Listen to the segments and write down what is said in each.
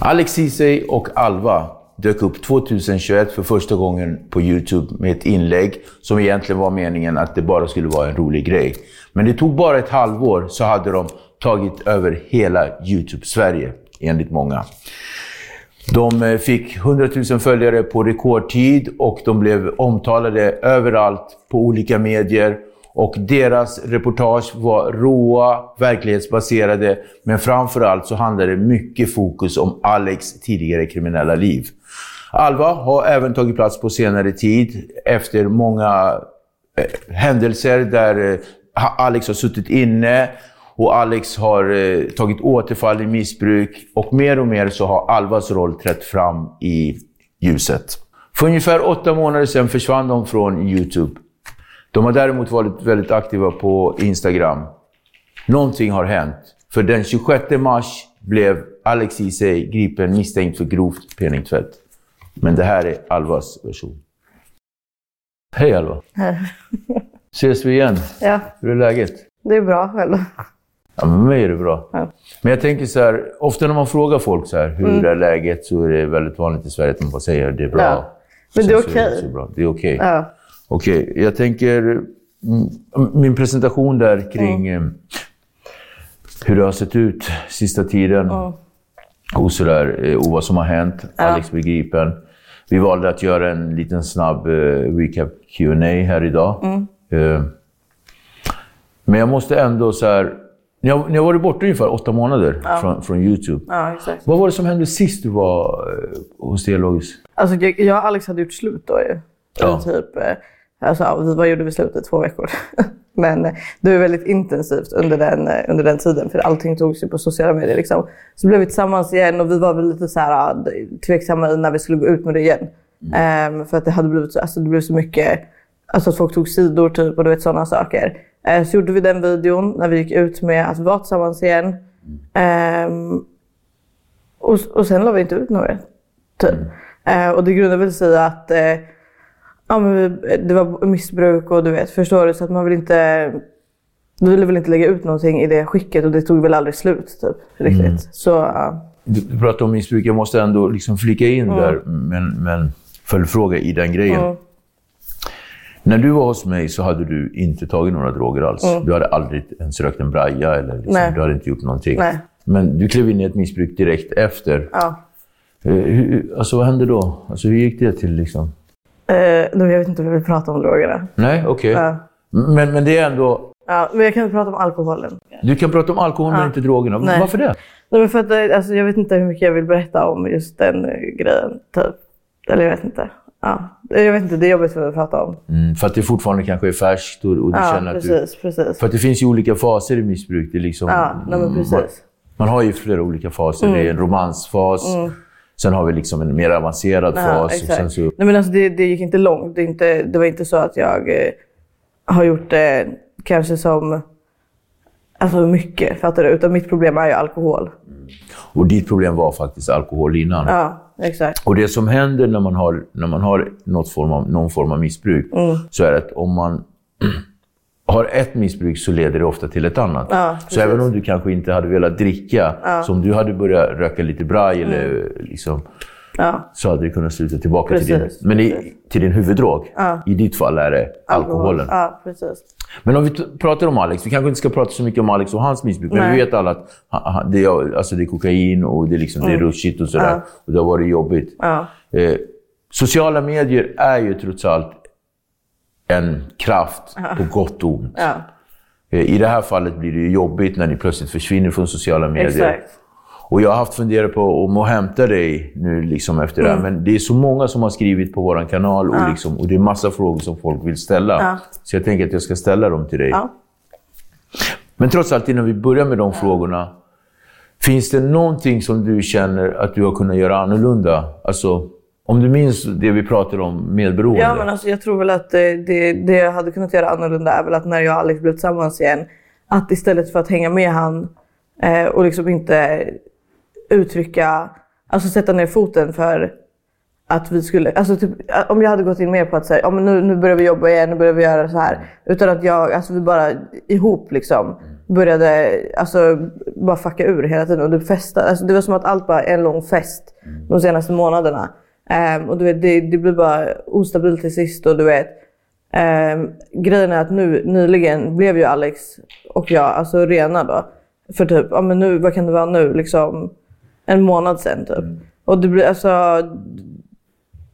Alex Ceesay och Alva dök upp 2021 för första gången på YouTube med ett inlägg som egentligen var meningen att det bara skulle vara en rolig grej. Men det tog bara ett halvår så hade de tagit över hela YouTube-Sverige, enligt många. De eh, fick 100 000 följare på rekordtid och de blev omtalade överallt på olika medier. Och deras reportage var råa, verklighetsbaserade, men framförallt så handlade det mycket fokus om Alex tidigare kriminella liv. Alva har även tagit plats på senare tid efter många eh, händelser där eh, Alex har suttit inne och Alex har eh, tagit återfall i missbruk och mer och mer så har Alvas roll trätt fram i ljuset. För ungefär åtta månader sedan försvann de från YouTube. De har däremot varit väldigt aktiva på Instagram. Någonting har hänt. För den 26 mars blev Alex Ceesay gripen misstänkt för grovt penningtvätt. Men det här är Alvas version. Hej Alva! Ses vi igen? Ja, Hur är läget? det är bra själv. Ja, med mig är det bra. Ja. Men jag tänker så här, ofta när man frågar folk så här, hur Mm. är läget så är det väldigt vanligt i Sverige att man bara säger det är bra. Ja. Men det är okej. bra. Det är okej. Ja. Okej, jag tänker... mm, Min presentation där kring Mm. hur det har sett ut sista tiden och, så där, eh, och vad som har hänt. Alex blir gripen. Vi valde att göra en liten snabb eh, recap Q&A här idag. Mm. Men jag måste ändå så här... Ni har, ni har varit borta ungefär åtta månader från, från YouTube. ja. Vad var det som hände sist du var hos Dialogis? Alltså, jag, jag och Alex hade gjort slut då ju. Ja. Eller Typ, alltså, ja, vi var gjorde vi slut i två veckor. Men eh, det var väldigt intensivt under den, eh, under den tiden för allting togs ju på sociala medier. Liksom. Så blev vi tillsammans igen och vi var väl lite så här, eh, tveksamma i när vi skulle gå ut med det igen. Ehm, för att det hade blivit så, alltså, det blev så mycket, alltså att folk tog sidor typ och du vet sådana saker. Eh, så gjorde vi den videon när vi gick ut med att vi var tillsammans igen. Ehm, och, och sen la vi inte ut något. Typ. Eh, och det grundar väl sig att eh, ja, men det var missbruk och du vet, förstår du? Så att man vill inte... Vi ville väl inte lägga ut någonting i det skicket och det tog väl aldrig slut typ. Riktigt. Så ja. Du, du pratar om missbruk. Jag måste ändå liksom flika in Mm. där, men, men följdfråga i den grejen. Mm. När du var hos mig så hade du inte tagit några droger alls. Du hade aldrig ens rökt en braja eller liksom, Mm. Du hade inte gjort någonting. Nej. Men du klev in i ett missbruk direkt efter. ja. Eh, hur, alltså, vad hände då? Alltså, hur gick det till? Liksom? Eh, nu, jag vet inte om jag vill prata om drogerna. Nej, okej. Ja. Men, men det är ändå... Ja, men jag kan prata om alkoholen. Du kan prata om alkohol men Ja. inte drogerna. Nej. Varför det? Nej, men för att, eh, alltså, jag vet inte hur mycket jag vill berätta om just den eh, grejen. Typ. Eller jag vet inte. Ja. Jag vet inte, det är jobbigt för att prata om. Mm, för att det fortfarande kanske är färskt och, och du Ja, känner att du... precis, precis. För att det finns ju olika faser i missbruk. Det liksom, Ja, nej, precis. Man, man har ju flera olika faser. Det är en romansfas. Sen har vi liksom en mer avancerad Mm. Ja, fas. Och exakt. sen så, Nej, men alltså, det, det gick inte långt. Det, inte, det var inte så att jag eh, har gjort det kanske som Alltså mycket, fattar du? Utan mitt problem är ju alkohol. Och ditt problem var faktiskt alkohol innan. Ja, exakt. Och det som händer när man har, när man har något form av, någon form av missbruk, Mm. så är att om man har ett missbruk så leder det ofta till ett annat. Ja, så precis. även om du kanske inte hade velat dricka, som du hade börjat röka lite braj eller liksom, Mm. Ja, så hade du kunnat sluta tillbaka till din, Precis, men i, till din huvuddrog. I ditt fall är det alkoholen. Ja, precis. Men om vi pratar om Alex, vi kanske inte ska prata så mycket om Alex och hans missbruk, men Nej. vi vet alla att han, det, är, alltså det är kokain och det är, liksom, det är rushigt och sådär. Och det har varit jobbigt. Ja. Eh, sociala medier är ju trots allt en kraft på gott och ont. Ja, Eh, I det här fallet blir det ju jobbigt när ni plötsligt försvinner från sociala medier. exakt. Och jag har haft funderat på om att hämta dig nu liksom efter det här. Mm. Men det är så många som har skrivit på vår kanal och, liksom, och det är massa frågor som folk vill ställa. Ja. Så jag tänker att jag ska ställa dem till dig. Ja. Men trots allt, innan vi börjar med de frågorna. Finns det någonting som du känner att du har kunnat göra annorlunda? Alltså, om du minns det vi pratade om, medberoende. Ja, men alltså, jag tror väl att det, det, det jag hade kunnat göra annorlunda är väl att när jag och Alex blev tillsammans igen, att istället för att hänga med han eh, och liksom inte uttrycka, alltså sätta ner foten för att vi skulle, alltså typ, om jag hade gått in mer på att säga, ja, men nu, nu börjar vi jobba igen, nu börjar vi göra så här. Utan att jag, alltså vi bara ihop liksom började alltså, bara fucka ur hela tiden och typ det festade. Alltså, det var som att allt bara är en lång fest de senaste månaderna. Ehm, och du vet, det, det blir bara ostabilt till sist och du vet. Um, grejen är att nu nyligen blev ju Alex och jag alltså rena då. För typ, ja men nu, vad kan det vara nu? Liksom en månad sedan typ. Och det blir alltså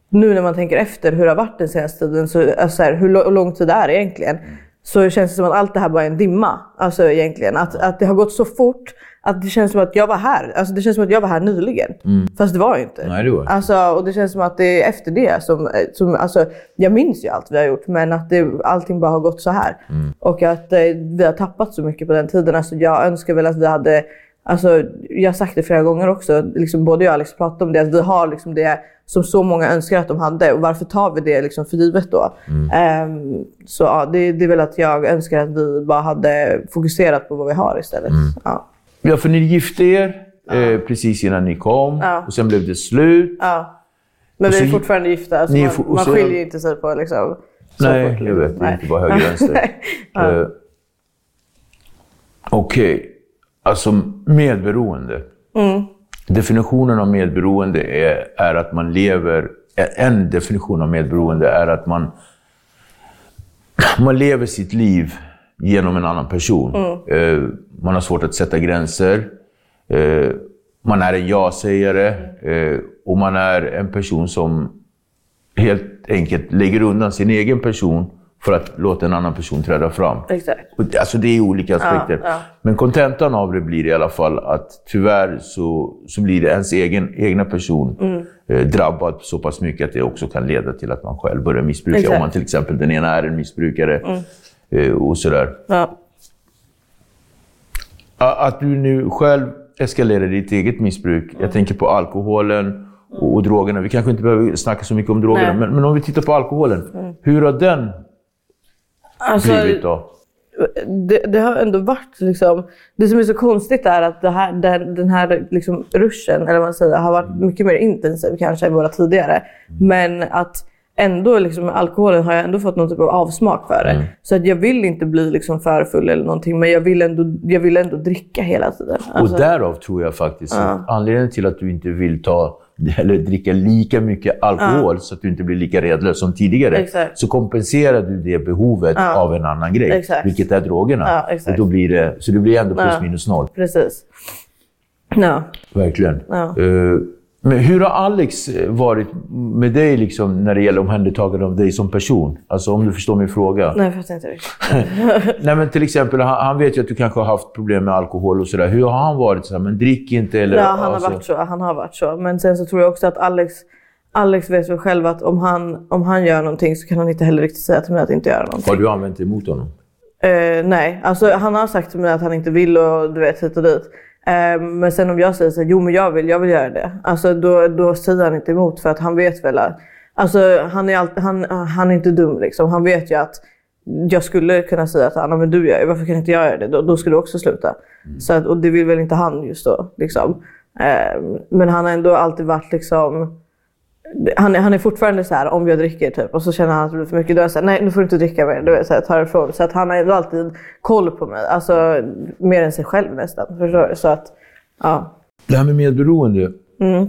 nu när man tänker efter hur det har varit den senaste tiden, så, alltså, här, hur lång tid det är egentligen, så känns det som att allt det här bara är en dimma. Alltså egentligen. Att, att det har gått så fort att det känns som att jag var här. Alltså det känns som att jag var här nyligen. Fast det var ju inte. Nej, det var. Alltså, och det känns som att det är efter det som, som alltså, jag minns ju allt vi har gjort men att det, allting bara har gått så här. Och att eh, vi har tappat så mycket på den tiden. Alltså, jag önskar väl att vi hade, alltså, jag har sagt det flera gånger också, liksom, både jag och Alex pratade om det, att vi har liksom det som så många önskar att de hade och varför tar vi det liksom för givet då? Ehm, så ja, det, det är väl att jag önskar att vi bara hade fokuserat på vad vi har istället. Ja. Ja, för ni gifte er eh, precis innan ni kom Ja. och sen blev det slut. Ja. Men vi är fortfarande gifta. Alltså man, for- man skiljer inte sig på liksom, Nej, jag vet. Det är Nej. inte bara höger och vänster. Ja. Eh, Okej. Alltså medberoende. Mm. Definitionen av medberoende är, är att man lever... En definition av medberoende är att man, man lever sitt liv genom en annan person. Mm. Eh, man har svårt att sätta gränser. Eh, man är en ja-sägare. Eh, och man är en person som helt enkelt lägger undan sin egen person för att låta en annan person träda fram. Exakt. Och Alltså det är olika aspekter. ja. Men kontentan av det blir i alla fall att tyvärr så, så blir det ens egen, egna person Mm. eh, drabbad så pass mycket att det också kan leda till att man själv börjar missbruka. Exakt. Mm. Om man till exempel, den ena är en missbrukare eh, och sådär. Ja. Att du nu själv eskalerar ditt eget missbruk. Mm. Jag tänker på alkoholen och, och drogerna. Vi kanske inte behöver snacka så mycket om drogerna. Mm. men, men om vi tittar på alkoholen. Hur har den Alltså, blivit då? det, det har ändå varit liksom... Det som är så konstigt är att det här, den, den här liksom ruschen, eller vad man säger, har varit mycket mer intensiv kanske än våra tidigare. Men att ändå, liksom, med alkoholen har jag ändå fått någon typ av avsmak för det. Så att jag vill inte bli liksom för full eller någonting, men jag vill ändå, jag vill ändå dricka hela tiden. Alltså, Och därav tror jag faktiskt att anledningen till att du inte vill ta eller dricka lika mycket alkohol så att du inte blir lika redlös som tidigare. Exakt. Så kompenserar du det behovet av en annan grej, Exakt. vilket är drogerna. Och då blir det, så det blir ändå plus minus noll. Precis. Ja. Verkligen. Men hur har Alex varit med dig liksom, när det gäller omhändertagande av dig som person? Alltså om du förstår min fråga. Nej, jag fattar inte riktigt. Nej, men till exempel, han, han vet ju att du kanske har haft problem med alkohol och sådär. Hur har han varit? Så här, men drick inte eller... Ja, han har alltså- varit så. Han har varit så. Men sen så tror jag också att Alex, Alex vet väl själv att om han, om han gör någonting så kan han inte heller riktigt säga till mig att inte göra någonting. Har du använt det emot honom? Eh, nej, alltså han har sagt till mig att han inte vill och du vet hit och dit. Eh, men sen om jag säger så här, jo men jag vill, jag vill göra det. Alltså då, då säger han inte emot för att han vet väl att, alltså han är, allt, han, han är inte dum liksom. Han vet ju att jag skulle kunna säga att Anna, men du gör det, varför kan inte jag göra det? Då, då skulle du också sluta. Så att, och det vill väl inte han just då. Liksom. Eh, men han har ändå alltid varit liksom han är, han är fortfarande så här om jag dricker typ och så känner han att det blir för mycket. Då är jag så här, nej nu får du inte dricka mer. Du vet, så här, tar ifrån. Så att han har ändå alltid koll på mig. Alltså mer än sig själv nästan. Förstår du? Så att, ja. Det här med medberoende. Mm.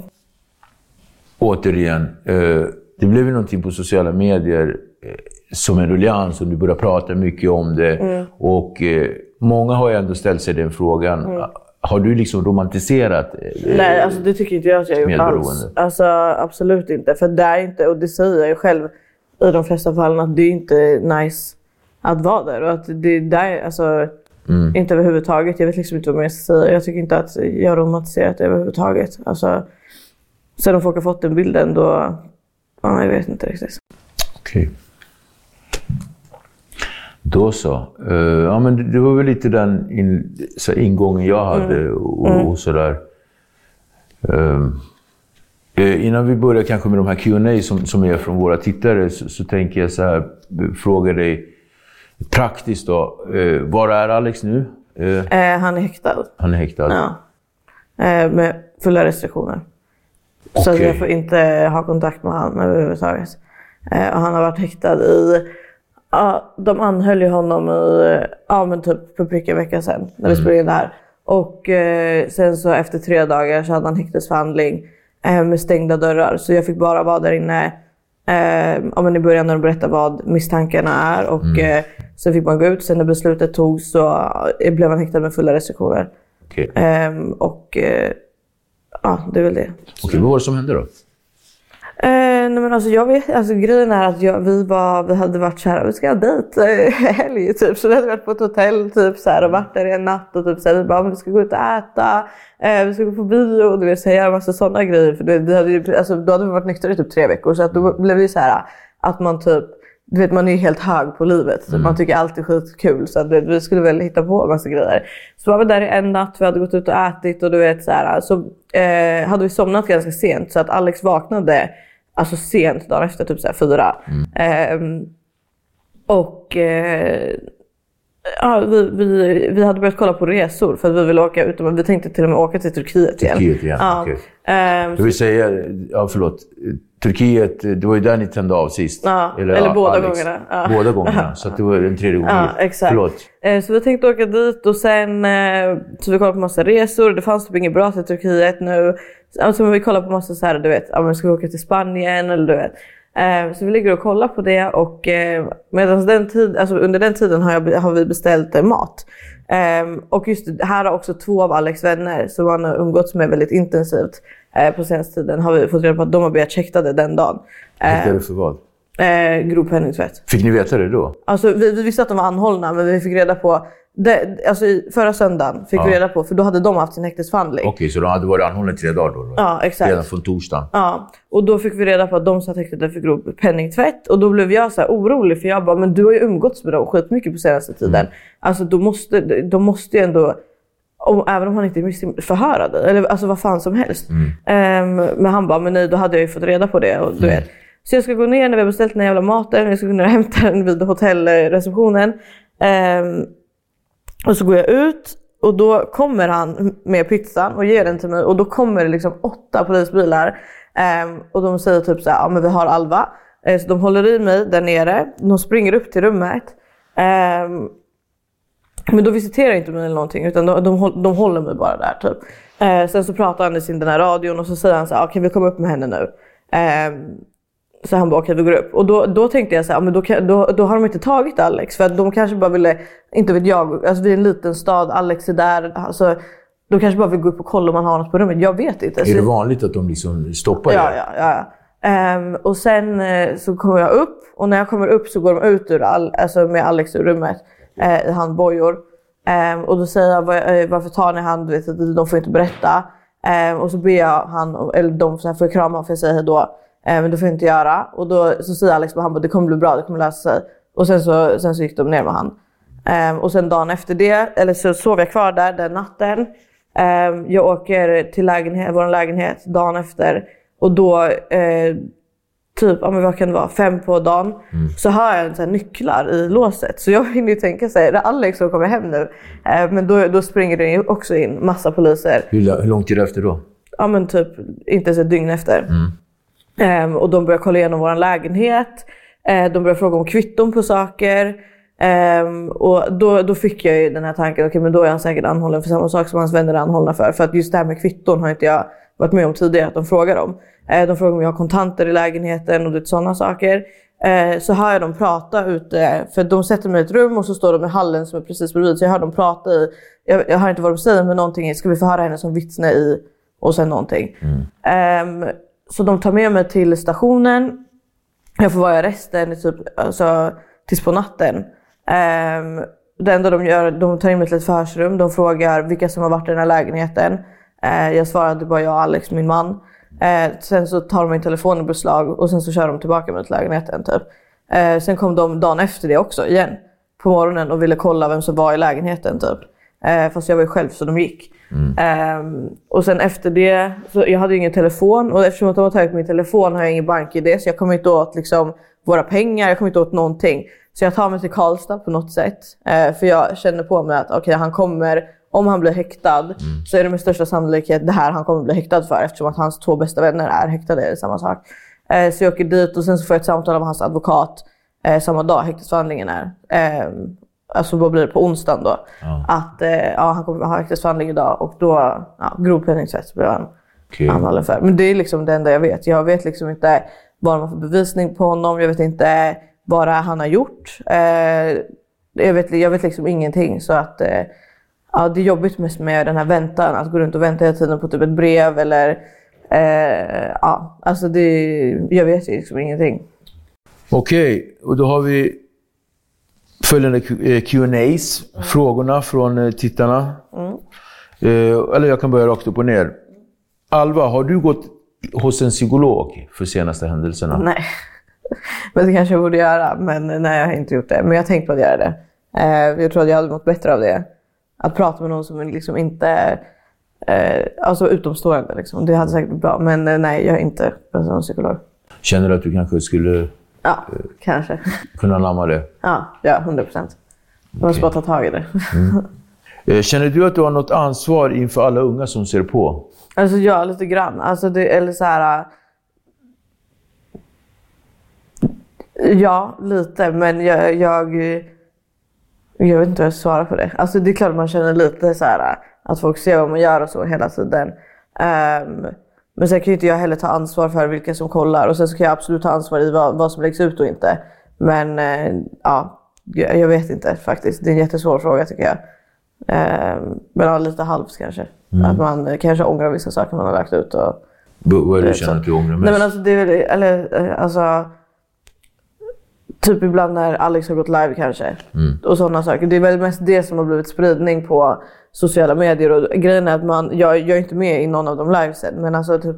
Återigen. Eh, det blev ju någonting på sociala medier eh, som en ruljans och du började prata mycket om det. Mm. Och eh, många har ju ändå ställt sig den frågan. Har du liksom romantiserat eh, Nej, alltså det tycker inte jag att jag har gjort alls. Alltså absolut inte. För det är inte, och det säger jag ju själv i de flesta fallen, att det är inte nice att vara där. Och att det där, alltså Mm. inte överhuvudtaget. Jag vet liksom inte vad jag ska säga. Jag tycker inte att jag har romantiserat det överhuvudtaget. Alltså, sen om folk har fått den bilden då, ja, jag vet inte riktigt. Okej. Då så. Eh, ja, men det- var väl lite den in, så ingången jag hade och, och sådär. Eh, innan vi börjar kanske med de här Q&A som, som är från våra tittare så, så tänker jag så här, fråga dig praktiskt då. Eh, var är Alex nu? Eh, Eh, han är häktad. han är häktad. Ja. Eh, med fulla restriktioner. Så att Okej. jag får inte ha kontakt med honom överhuvudtaget. Eh, och han har varit häktad i... Ja, de anhöll ju honom i, ja men typ på prick en vecka sedan när vi spelade in det här. Och eh, sen så efter tre dagar så hade han häktesförhandling eh, med stängda dörrar. Så jag fick bara vara där inne eh, ja, men i början när de berättade vad misstankarna är. Och eh, sen fick man gå ut. Sen när beslutet togs så eh, blev han häktad med fulla restriktioner. Okej. Ehm, och eh, ja, det är väl det. Okej, vad var det som hände då? Eh, nej men alltså jag vet, alltså grejen är att jag, vi, var, vi hade varit såhär, vi ska ha dejt eh, helg typ. Så vi hade varit på ett hotell typ så här, och varit där i en natt och typ så här, vi bara, vi ska gå ut och äta, eh, vi ska gå på bio och du vet, här, göra massa sådana grejer. För vi hade ju, alltså, då hade vi varit nyktra i typ tre veckor så att då blev det så här att man typ du vet, man är ju helt hög på livet. Så Man tycker allt är skitkul. Så att, vet, vi skulle väl hitta på massa grejer. Så var vi där i en natt, vi hade gått ut och ätit och du vet så här. Så eh, hade vi somnat ganska sent så att Alex vaknade alltså sent dagen efter, typ så här fyra. Ehm, och eh, ja, vi, vi, vi hade börjat kolla på resor för att vi ville åka utomlands. Vi tänkte till och med åka till Turkiet igen. Turkiet igen, Ja. okej. Ehm, Jag vill säga, ja förlåt. Turkiet, det var ju där ni tände av sist. Ja, eller båda gångerna. Ja. Båda gångerna, så det var den tredje gången. Ja, exakt. Förlåt. Eh, Så vi tänkte åka dit och sen eh, så vi kollade på massa resor. Det fanns typ inget bra till Turkiet nu. Alltså vi kollade på massa så här, du vet, ja, men ska vi åka till Spanien eller du vet. Eh, Så vi ligger och kollar på det och eh, medans den tid, alltså under den tiden har, jag, har vi beställt eh, mat. Eh, Och just här har också två av Alex vänner som han har umgåtts med väldigt intensivt på senaste tiden har vi fått reda på att de har blivit häktade den dagen. Häktade för vad? Eh, grov penningtvätt. Fick ni veta det då? Alltså, vi, vi visste att de var anhållna, men vi fick reda på... Det, alltså, förra söndagen fick Ja. vi reda på, för då hade de haft sin häktesförhandling. Okej, så de hade varit anhållna i tre dagar då? Ja, exakt. Redan från torsdagen? Ja, och då fick vi reda på att de satt häktade för grov penningtvätt. Och då blev jag så orolig, för jag bara, men du har ju umgåtts med dem skitmycket på senaste tiden. Alltså, då måste, de måste ju ändå... Om, även om han inte är förhöra dig, eller alltså vad fan som helst. Ehm, men han bara, men nej, då hade jag ju fått reda på det. Och, du vet. Så jag ska gå ner när vi har beställt den här jävla maten. Jag ska gå ner och hämta den vid hotellreceptionen. Ehm, och så går jag ut och då kommer han med pizzan och ger den till mig och då kommer det liksom åtta polisbilar. Ehm, och de säger typ så här, ja men vi har Alva. Eh, så de håller i mig där nere. De springer upp till rummet. Ehm, men då visiterar inte mig eller någonting utan de, de, de håller mig bara där typ. Eh, sen så pratar han i sin den här radion och så säger han så här, okej vi kommer upp med henne nu. Ehm, så han bara okej vi går upp. Och då, då tänkte jag så här, men då, då, då har de inte tagit Alex för att de kanske bara ville, inte vet jag, alltså vi är en liten stad, Alex är där. Alltså, de kanske bara vill gå upp och kolla om man har något på rummet. Jag vet inte. Är det vanligt att de liksom stoppar Ja, er? ja, ja. Ehm, och sen eh, så kommer jag upp och när jag kommer upp så går de ut ur all, alltså med Alex ur rummet eh, i handbojor. Ehm, och då säger jag "Var- eh, varför tar ni han? Du vet, de får inte berätta. Ehm, och så ber jag han, eller de så här, får krama för jag säger hejdå. Ehm, men det får jag inte göra. Och då så säger Alex bara, han bara, det kommer bli bra, det kommer lösa sig. Och sen så, sen så gick de ner med han. Ehm, och sen dagen efter det, eller så sov jag kvar där den natten. Ehm, jag åker till lägenhet, vår lägenhet dagen efter och då eh, typ, ja, men vad kan det vara, fem på dagen. Så har jag här nycklar i låset. Så jag hinner ju tänka sig, är det Alex som kommer hem nu? Eh, men då, då springer det ju också in massa poliser. Hur, hur lång tid efter då? Ja men typ inte ens ett dygn efter. Ehm, och de börjar kolla igenom vår lägenhet. Eh, de börjar fråga om kvitton på saker. Ehm, och då, då fick jag ju den här tanken, okej men då är han säkert anhållen för samma sak som hans vänner är anhållna för. För att just det här med kvitton har inte jag varit med om tidigare att de frågar om. Eh, de frågar om jag har kontanter i lägenheten och sådana saker. Eh, så hör jag dem prata ute, för de sätter mig i ett rum och så står de i hallen som är precis bredvid. Så jag hör dem prata i, jag, jag hör inte vad de säger men någonting ska vi få höra henne som vittne i och sen någonting. Ehm, så de tar med mig till stationen. Jag får vara i arresten typ, alltså, tills på natten. Um, det enda de gör, de tar in mig till ett förhörsrum. De frågar vilka som har varit i den här lägenheten. Uh, jag det bara jag och Alex, min man. Uh, sen så tar de min telefon i beslag och sen så kör de tillbaka mig till lägenheten. Typ. Uh, sen kom de dagen efter det också igen. På morgonen och ville kolla vem som var i lägenheten. Typ. Fast jag var ju själv så de gick. Ehm, och sen efter det, så jag hade ingen telefon och eftersom att de har tagit min telefon har jag ingen bank-id så jag kommer inte åt liksom, våra pengar, jag kommer inte åt någonting. Så jag tar mig till Karlstad på något sätt. Eh, för jag känner på mig att okej, han kommer, om han blir häktad så är det med största sannolikhet det här han kommer bli häktad för eftersom att hans två bästa vänner är häktade, är samma sak. Eh, så jag åker dit och sen så får jag ett samtal av hans advokat eh, samma dag häktesförhandlingen är. Eh, alltså vad blir det på onsdagen då? Att eh, ja, han kommer ha häktesförhandling idag och då, ja, grov penningtvätt blir han Okej. anhållen för. Men det är liksom det enda jag vet. Jag vet liksom inte vad har för bevisning på honom. Jag vet inte vad han har gjort. Eh, jag, vet, jag vet liksom ingenting. Så att eh, ja, det är jobbigt mest med den här väntan. Att gå runt och vänta hela tiden på typ ett brev eller eh, ja, alltså det, jag vet ju liksom ingenting. Okej, och då har vi följande eh, Q&As, frågorna från eh, tittarna. Eh, Eller jag kan börja rakt upp och ner. Alva, har du gått hos en psykolog för senaste händelserna? Nej. Men det kanske jag borde göra. Men nej, jag har inte gjort det. Men jag har tänkt på att göra det. Eh, jag tror att jag hade mått bättre av det. Att prata med någon som liksom inte... Eh, alltså utomstående. Liksom. Det hade säkert blivit bra. Men eh, nej, jag är inte en psykolog. Känner du att du kanske skulle Ja, kanske. kunna namna det? Ja, ja 100 procent. Jag måste bara ta tag i det. Eh, Känner du att du har något ansvar inför alla unga som ser på? Alltså ja, lite grann. Alltså, det, eller så här... äh, Ja, lite. Men jag, jag... Jag vet inte hur jag ska svara på det. Alltså det är klart man känner lite så här äh, att folk ser vad man gör och så hela tiden. Ehm, men sen kan ju inte jag heller ta ansvar för vilka som kollar. Och sen så kan jag absolut ta ansvar i vad, vad som läggs ut och inte. Men eh, ja, jag, vet inte faktiskt. Det är en jättesvår fråga tycker jag. Ehm, men ja, lite halvt kanske. Att man eh, kanske ångrar vissa saker man har lagt ut. Och, vad är det du är känner att du ångrar mest? Nej men alltså det är väl, eller eh, alltså. Typ ibland när Alex har gått live kanske. Och sådana saker. Det är väl mest det som har blivit spridning på sociala medier. Och grejen är att man, jag, jag är inte med i någon av de livesen. Men alltså typ,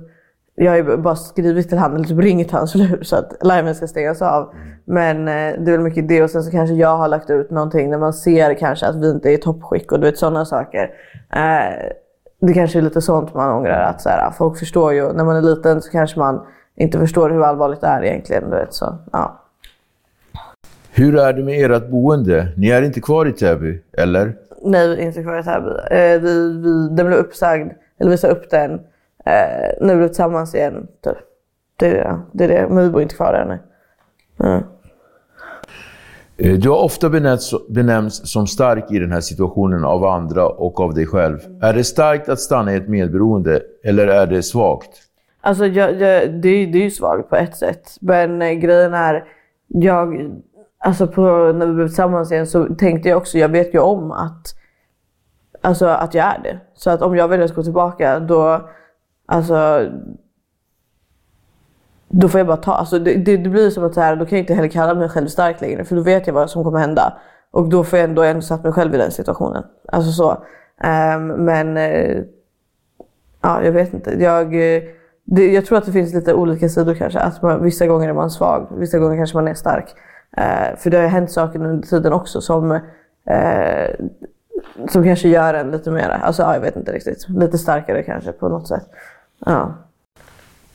jag har ju bara skrivit till honom, eller typ ringit hans lur så att liven ska stängas av. Men eh, det är väl mycket det och sen så kanske jag har lagt ut någonting när man ser kanske att vi inte är i toppskick och du vet sådana saker. Eh, det kanske är lite sånt man ångrar. Att så här, folk förstår ju, när man är liten så kanske man inte förstår hur allvarligt det är egentligen. Du vet, så, ja. Hur är det med ert boende? Ni är inte kvar i Täby, eller? Nej, inte kvar i Täby. Eh, vi, vi, den blev uppsagd, eller vi sa upp den. Eh, nu är vi tillsammans igen. Typ. Det, är det, det är det. Men vi bor inte kvar där nu. Mm. Eh, Du har ofta benämnts, benämnts som stark i den här situationen av andra och av dig själv. Är det starkt att stanna i ett medberoende, eller är det svagt? Alltså jag, jag, det, är- det är ju svagt på ett sätt. Men eh, grejen är, jag, alltså på, när vi blev tillsammans igen så tänkte jag också, jag vet ju om att, alltså att jag är det. Så att om jag väljer att gå tillbaka då, alltså då får jag bara ta, alltså det, det, det blir som att så här, då kan jag inte heller kalla mig själv stark längre för då vet jag vad som kommer hända. Och då får jag ändå, ändå satt mig själv i den situationen. Alltså så. Um, men uh, Ja, jag vet inte. Jag, uh, det, jag tror att det finns lite olika sidor kanske. Att man, vissa gånger är man svag, vissa gånger kanske man är stark. Eh, för det har ju hänt saker under tiden också som, eh, som kanske gör en lite mer, alltså ja, jag vet inte riktigt. Lite starkare kanske på något sätt. Ja.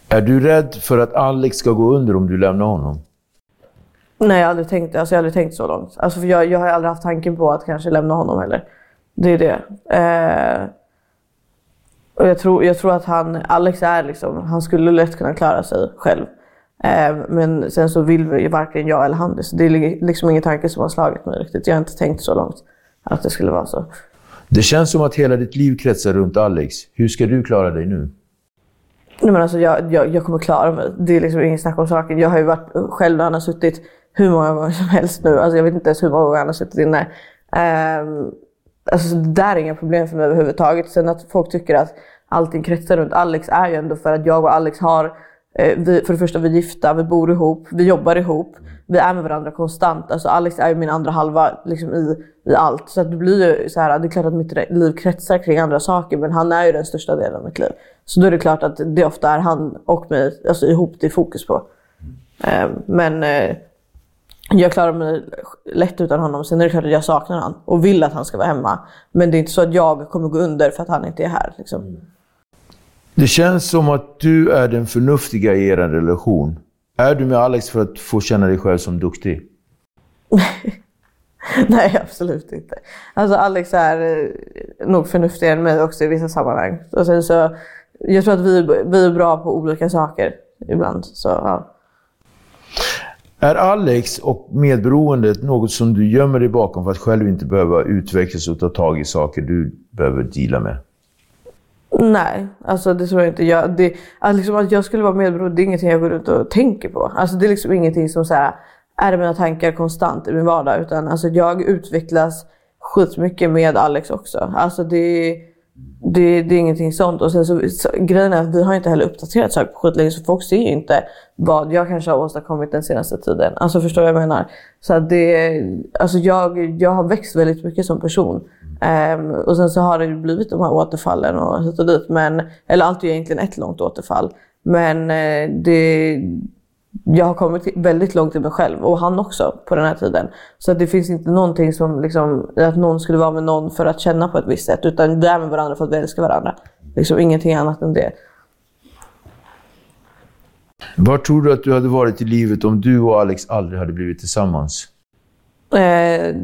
Är du rädd för att Alex ska gå under om du lämnar honom? Nej, jag har aldrig tänkt, alltså jag har aldrig tänkt så långt. Alltså för jag, jag har aldrig haft tanken på att kanske lämna honom heller. Det är det. Eh, och jag tror, jag tror att han, Alex är liksom, han skulle lätt kunna klara sig själv. Eh, men sen så vill vi varken jag eller han det. Så det är liksom ingen tanke som har slagit mig riktigt. Jag har inte tänkt så långt att det skulle vara så. Det känns som att hela ditt liv kretsar runt Alex. Hur ska du klara dig nu? Nej, men alltså, jag, jag, jag kommer klara mig. Det är liksom ingen snack om saken. Jag har ju varit själv när han har suttit hur många gånger som helst nu. Alltså, jag vet inte ens hur många gånger han har suttit inne. Um, alltså, det där är inga problem för mig överhuvudtaget. Sen att folk tycker att allting kretsar runt Alex är ju ändå för att jag och Alex har Eh, vi, för det första, vi är gifta, vi bor ihop, vi jobbar ihop. Vi är med varandra konstant. Alltså Alex är ju min andra halva liksom, i, i allt. Så att det blir ju så här, det är klart att mitt liv kretsar kring andra saker, men han är ju den största delen av mitt liv. Så då är det klart att det ofta är han och mig alltså, ihop det är fokus på. Eh, men eh, jag klarar mig lätt utan honom. Sen är det klart att jag saknar honom och vill att han ska vara hemma. Men det är inte så att jag kommer gå under för att han inte är här. Liksom. Det känns som att du är den förnuftiga i er relation. Är du med Alex för att få känna dig själv som duktig? Nej, absolut inte. Alltså Alex är eh, nog förnuftigare än mig också i vissa sammanhang. Och sen så, jag tror att vi, vi är bra på olika saker ibland. Så, ja. Är Alex och medberoendet något som du gömmer dig bakom för att själv inte behöva utvecklas och ta tag i saker du behöver deala med? Nej, alltså det tror jag inte. Jag, det, att, liksom, att jag skulle vara medberoende, det är ingenting jag går runt och tänker på. Alltså det är liksom ingenting som så här, är mina tankar konstant i min vardag. Utan alltså, jag utvecklas skitmycket med Alex också. Alltså det, det, det är ingenting sånt. Och sen så, så, grejen är att vi har inte heller uppdaterat saker på skitlänge så folk ser ju inte vad jag kanske har åstadkommit den senaste tiden. Alltså förstår vad jag menar? Så det, alltså jag, jag har växt väldigt mycket som person. Um, och sen så har det blivit de här återfallen och hit och dit. Men, eller allt är egentligen ett långt återfall. Men uh, det, jag har kommit väldigt långt i mig själv och han också på den här tiden. Så det finns inte någonting som liksom, att någon skulle vara med någon för att känna på ett visst sätt. Utan vi är med varandra för att vi älskar varandra. Liksom ingenting annat än det. Var tror du att du hade varit i livet om du och Alex aldrig hade blivit tillsammans? Eh,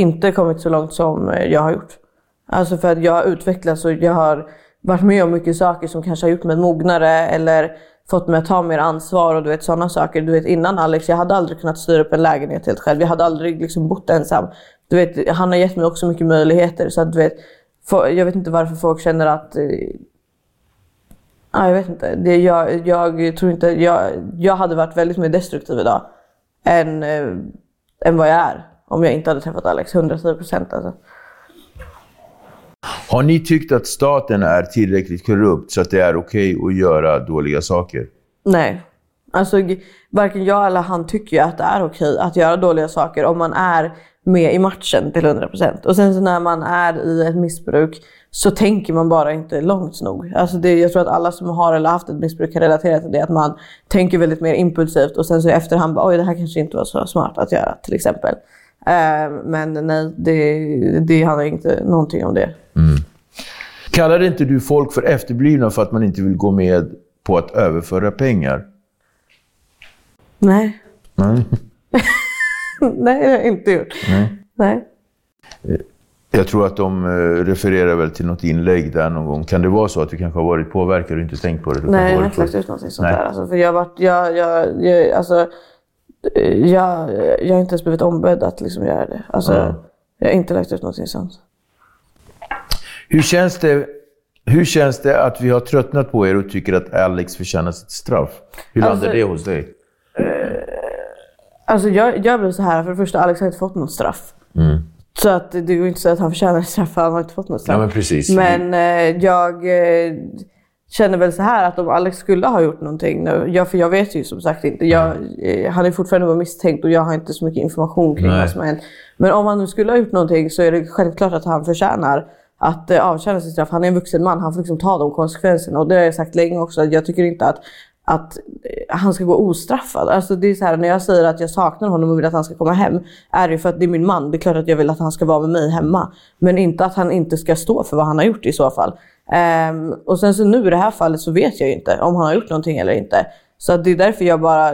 inte kommit så långt som jag har gjort. Alltså för att jag har utvecklats och jag har varit med om mycket saker som kanske har gjort mig mognare eller fått mig att ta mer ansvar och du vet sådana saker. Du vet innan Alex, jag hade aldrig kunnat styra upp en lägenhet helt själv. Jag hade aldrig liksom bott ensam. Du vet, han har gett mig också mycket möjligheter. Så att, du vet, för, jag vet inte varför folk känner att... Eh, jag vet inte. Det, jag, jag tror inte... Jag, jag hade varit väldigt mer destruktiv idag än eh, än vad jag är om jag inte hade träffat Alex. 110 procent alltså. Har ni tyckt att staten är tillräckligt korrupt så att det är okej okay att göra dåliga saker? Nej. Alltså, varken jag eller han tycker ju att det är okej att göra dåliga saker om man är med i matchen till 100%. Och sen så när man är i ett missbruk så tänker man bara inte långt nog. Alltså det, jag tror att alla som har eller haft ett missbruk kan relatera till det. Att man tänker väldigt mer impulsivt och sen så i efterhand bara, oj det här kanske inte var så smart att göra till exempel. Uh, men nej, det, det handlar inte någonting om det. Mm. Kallar inte du folk för efterblivna för att man inte vill gå med på att överföra pengar? Nej. Nej, nej det har jag inte gjort. Nej. nej. Eh, jag tror att de eh, refererar väl till något inlägg där någon gång. Kan det vara så att du kanske har varit påverkad och inte tänkt på det? Du Nej, jag har inte lagt ut någonting sånt Nej. där. Alltså, för jag, varit, jag, jag, jag, alltså, jag, jag har inte ens blivit ombedd att liksom göra det. Alltså, mm. Jag har inte lagt ut någonting sånt. Hur känns, det, hur känns det att vi har tröttnat på er och tycker att Alex förtjänar sitt straff? Hur landar alltså, det hos dig? Eh, alltså jag, jag blir så här, för det första, Alex har inte fått något straff. Mm. Så att det går inte att säga att han förtjänar straff, han har inte fått något straff. Ja, men precis. men eh, jag eh, känner väl så här att om Alex skulle ha gjort någonting nu, jag, för jag vet ju som sagt inte, jag, eh, han är fortfarande bara misstänkt och jag har inte så mycket information kring Nej. vad som har hänt. Men om han nu skulle ha gjort någonting så är det självklart att han förtjänar att eh, avtjäna sitt straff. Han är en vuxen man, han får liksom ta de konsekvenserna. Och det har jag sagt länge också, jag tycker inte att att eh, han ska gå ostraffad. Alltså det är så här, när jag säger att jag saknar honom och vill att han ska komma hem, är det för att det är min man. Det är klart att jag vill att han ska vara med mig hemma. Men inte att han inte ska stå för vad han har gjort i så fall. Um, och sen så nu i det här fallet så vet jag ju inte om han har gjort någonting eller inte. Så det är därför jag bara...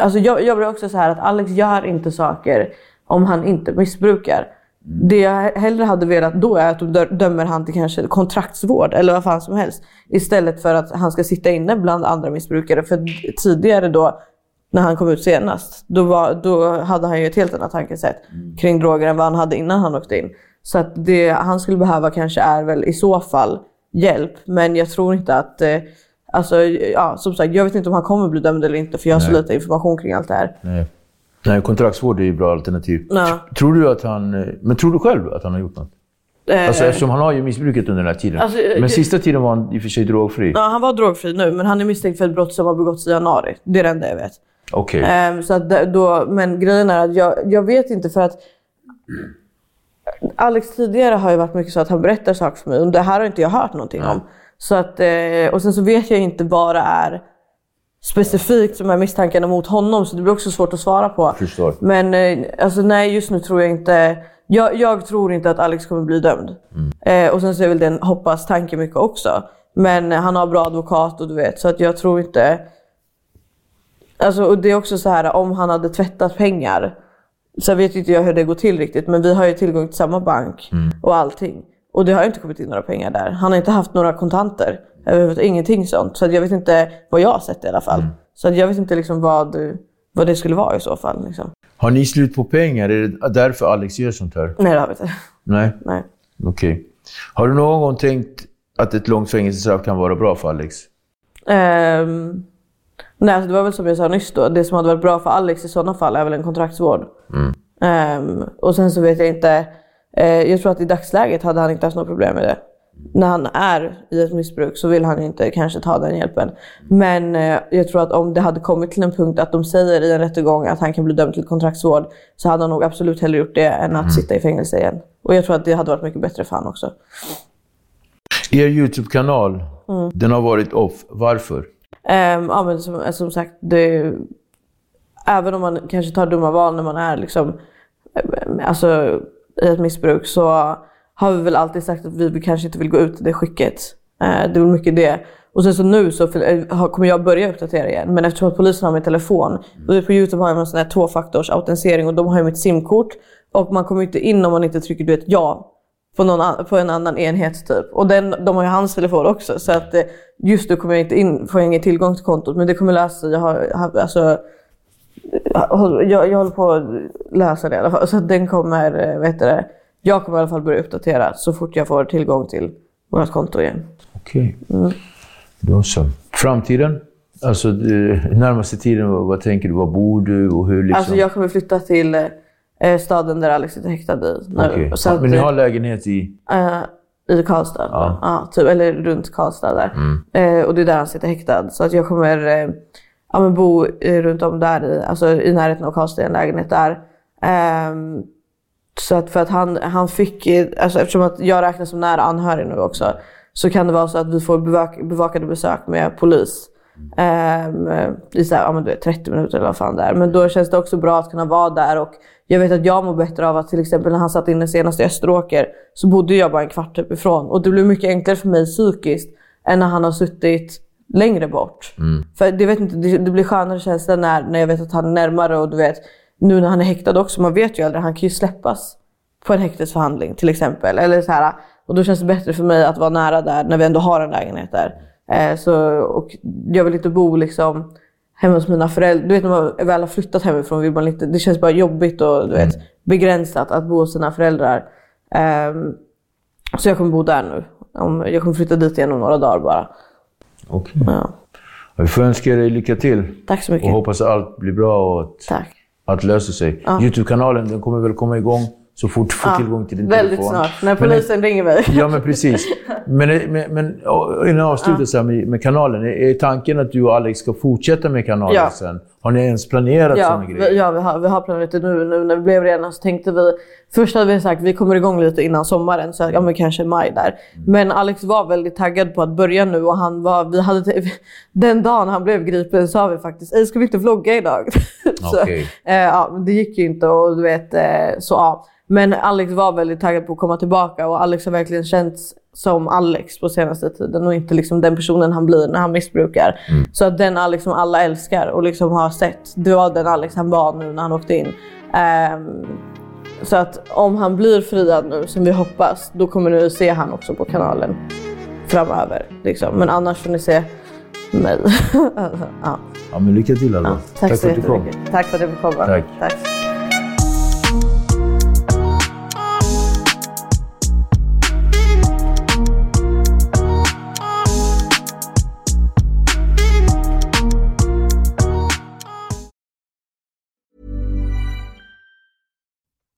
Alltså jag, jag blir också så här att Alex gör inte saker om han inte missbrukar. Det jag hellre hade velat då är att de dö- dömer han till kanske kontraktsvård eller vad fan som helst. Istället för att han ska sitta inne bland andra missbrukare. För tidigare då, när han kom ut senast, då, var, då hade han ju ett helt annat tankesätt kring droger än vad han hade innan han åkte in. Så att det han skulle behöva kanske är väl i så fall hjälp. Men jag tror inte att... Eh, alltså, ja, som sagt, jag vet inte om han kommer bli dömd eller inte för jag har så lite information kring allt det här. Nej. Nej, kontraktsvård är ju ett bra alternativ. Ja. Tror du att han... eh, Men tror du själv att han har gjort något? Eh, Alltså eftersom han har ju missbrukat under den här tiden. Alltså, men jag- sista tiden var han i och för sig drogfri. Ja, han var drogfri nu, men han är misstänkt för ett brott som har begåtts i januari. Det är det enda jag vet. Okej. Så att det- då, men grejen är att jag, jag vet inte för att Alex tidigare har ju varit mycket så att han berättar saker för mig och det här har inte jag hört någonting om. Så att, eh, och sen så vet jag inte vad det är specifikt som är misstankarna mot honom så det blir också svårt att svara på. Förstår. Men eh, alltså, nej, just nu tror jag inte... Jag, jag tror inte att Alex kommer bli dömd. Eh, och sen så är väl det en hoppas-tanke mycket också. Men eh, han har bra advokat och du vet, så att jag tror inte... Alltså, och det är också så här om han hade tvättat pengar. Så vet inte jag hur det går till riktigt, men vi har ju tillgång till samma bank och allting. Och det har inte kommit in några pengar där. Han har inte haft några kontanter. Överhuvudtaget, Ingenting sånt. Så jag vet inte vad jag har sett i alla fall. Så att jag vet inte liksom vad, vad det skulle vara i så fall. Liksom. Har ni slut på pengar? Är det därför Alex gör sånt här? Nej, det har vi inte. Nej? Nej. Okej. Har du någon gång tänkt att ett långt fängelsestraff kan vara bra för Alex? Ehm, nej, alltså det var väl som jag sa nyss då. Det som hade varit bra för Alex i sådana fall är väl en kontraktsvård. Ehm, och sen så vet jag inte. eh, jag tror att i dagsläget hade han inte haft något problem med det. När han är i ett missbruk så vill han inte kanske ta den hjälpen. Men eh, jag tror att om det hade kommit till en punkt att de säger i en rättegång att han kan bli dömd till kontraktsvård så hade han nog absolut hellre gjort det än att sitta i fängelse igen. Och jag tror att det hade varit mycket bättre för honom också. Er YouTube-kanal, den har varit off. Varför? Ehm, ja, men som, som sagt, det, även om man kanske tar dumma val när man är liksom, eh, alltså, i ett missbruk så har vi väl alltid sagt att vi kanske inte vill gå ut i det skicket. Eh, det är väl mycket det. Och sen så nu så har- kommer jag börja uppdatera igen. Men eftersom att polisen har min telefon. Och på Youtube har jag en sån här tvåfaktors autentisering och de har ju mitt simkort. Och man kommer inte in om man inte trycker du vet, ja på, någon på en annan enhet typ. Och den, de har ju hans telefon också. Så att eh, just nu kommer jag inte in, får jag ingen tillgång till kontot. Men det kommer lösa. Jag har, alltså, jag, jag, håller på att lösa det i alla fall. Så att den kommer, eh, vet du det, jag kommer i alla fall börja uppdatera så fort jag får tillgång till vårt konto igen. Okej. Då så. Framtiden? Alltså eh, närmaste tiden, vad, vad tänker du? Var bor du och hur liksom? Alltså jag kommer flytta till eh, staden där Alex sitter häktad i. Okej. Så att, Men ni har lägenhet i... Eh, I Karlstad. Ja. Ja. typ, eller runt Karlstad där. Eh, och det är där han sitter häktad. Så att jag kommer eh, ja, men bo eh, runt om där, i, alltså i närheten av Karlstad, i en lägenhet där. Ehm, så att för att han, han fick, alltså eftersom att jag räknas som nära anhörig nu också, så kan det vara så att vi får bevak, bevakade besök med polis. Um, I så här, ja, men du vet, 30 minuter eller vad fan det är. Men då känns det också bra att kunna vara där. Och jag vet att jag mår bättre av att till exempel när han satt inne senast i Österåker så bodde jag bara en kvart typ ifrån. Och det blev mycket enklare för mig psykiskt än när han har suttit längre bort. För det, vet inte, det, det blir skönare känsla när, när jag vet att han är närmare och du vet nu när han är häktad också. Man vet ju aldrig, han kan ju släppas på en häktesförhandling till exempel. Eller så här, och då känns det bättre för mig att vara nära där när vi ändå har en lägenhet där. Eh, så, och jag vill inte bo liksom hemma hos mina föräldrar. Du vet när man väl har flyttat hemifrån vill man inte, det känns bara jobbigt och du vet, begränsat att bo hos sina föräldrar. Ehm, så jag kommer bo där nu. Jag kommer flytta dit igen om några dagar bara. Okej. Ja. Vi får önska dig lycka till. Tack så mycket. Och hoppas att allt blir bra och att Tack. Allt löser sig. Ja. Youtube-kanalen den kommer väl komma igång så fort du får Ja, tillgång till din Väldigt telefon. snart, när Men- polisen ringer mig. Ja, men precis. Men, men, men innan jag avslutar här med, med kanalen. Är tanken att du och Alex ska fortsätta med kanalen Ja. sen? Har ni ens planerat Ja, sådana vi, grejer? ja vi, har, vi har planerat det nu. Nu när vi blev rena så tänkte vi... Först hade vi sagt att vi kommer igång lite innan sommaren, så ja men kanske maj där. Mm. Men Alex var väldigt taggad på att börja nu och han var... Vi hade, den dagen han blev gripen sa vi faktiskt "Ey, ska vi inte vlogga idag? så, eh, ja, det gick ju inte och du vet, eh, så ja. Men Alex var väldigt taggad på att komma tillbaka och Alex har verkligen känts som Alex på senaste tiden och inte liksom den personen han blir när han missbrukar. Så att den Alex som alla älskar och liksom har sett, det var den Alex han var nu när han åkte in. Ehm, så att om han blir friad nu, som vi hoppas, då kommer ni se han också på kanalen framöver. Liksom. Men annars får ni se mig. ja. Ja, men lycka till alla. Ja, tack, så för att du kom. Tack för att jag fick komma. Tack. tack.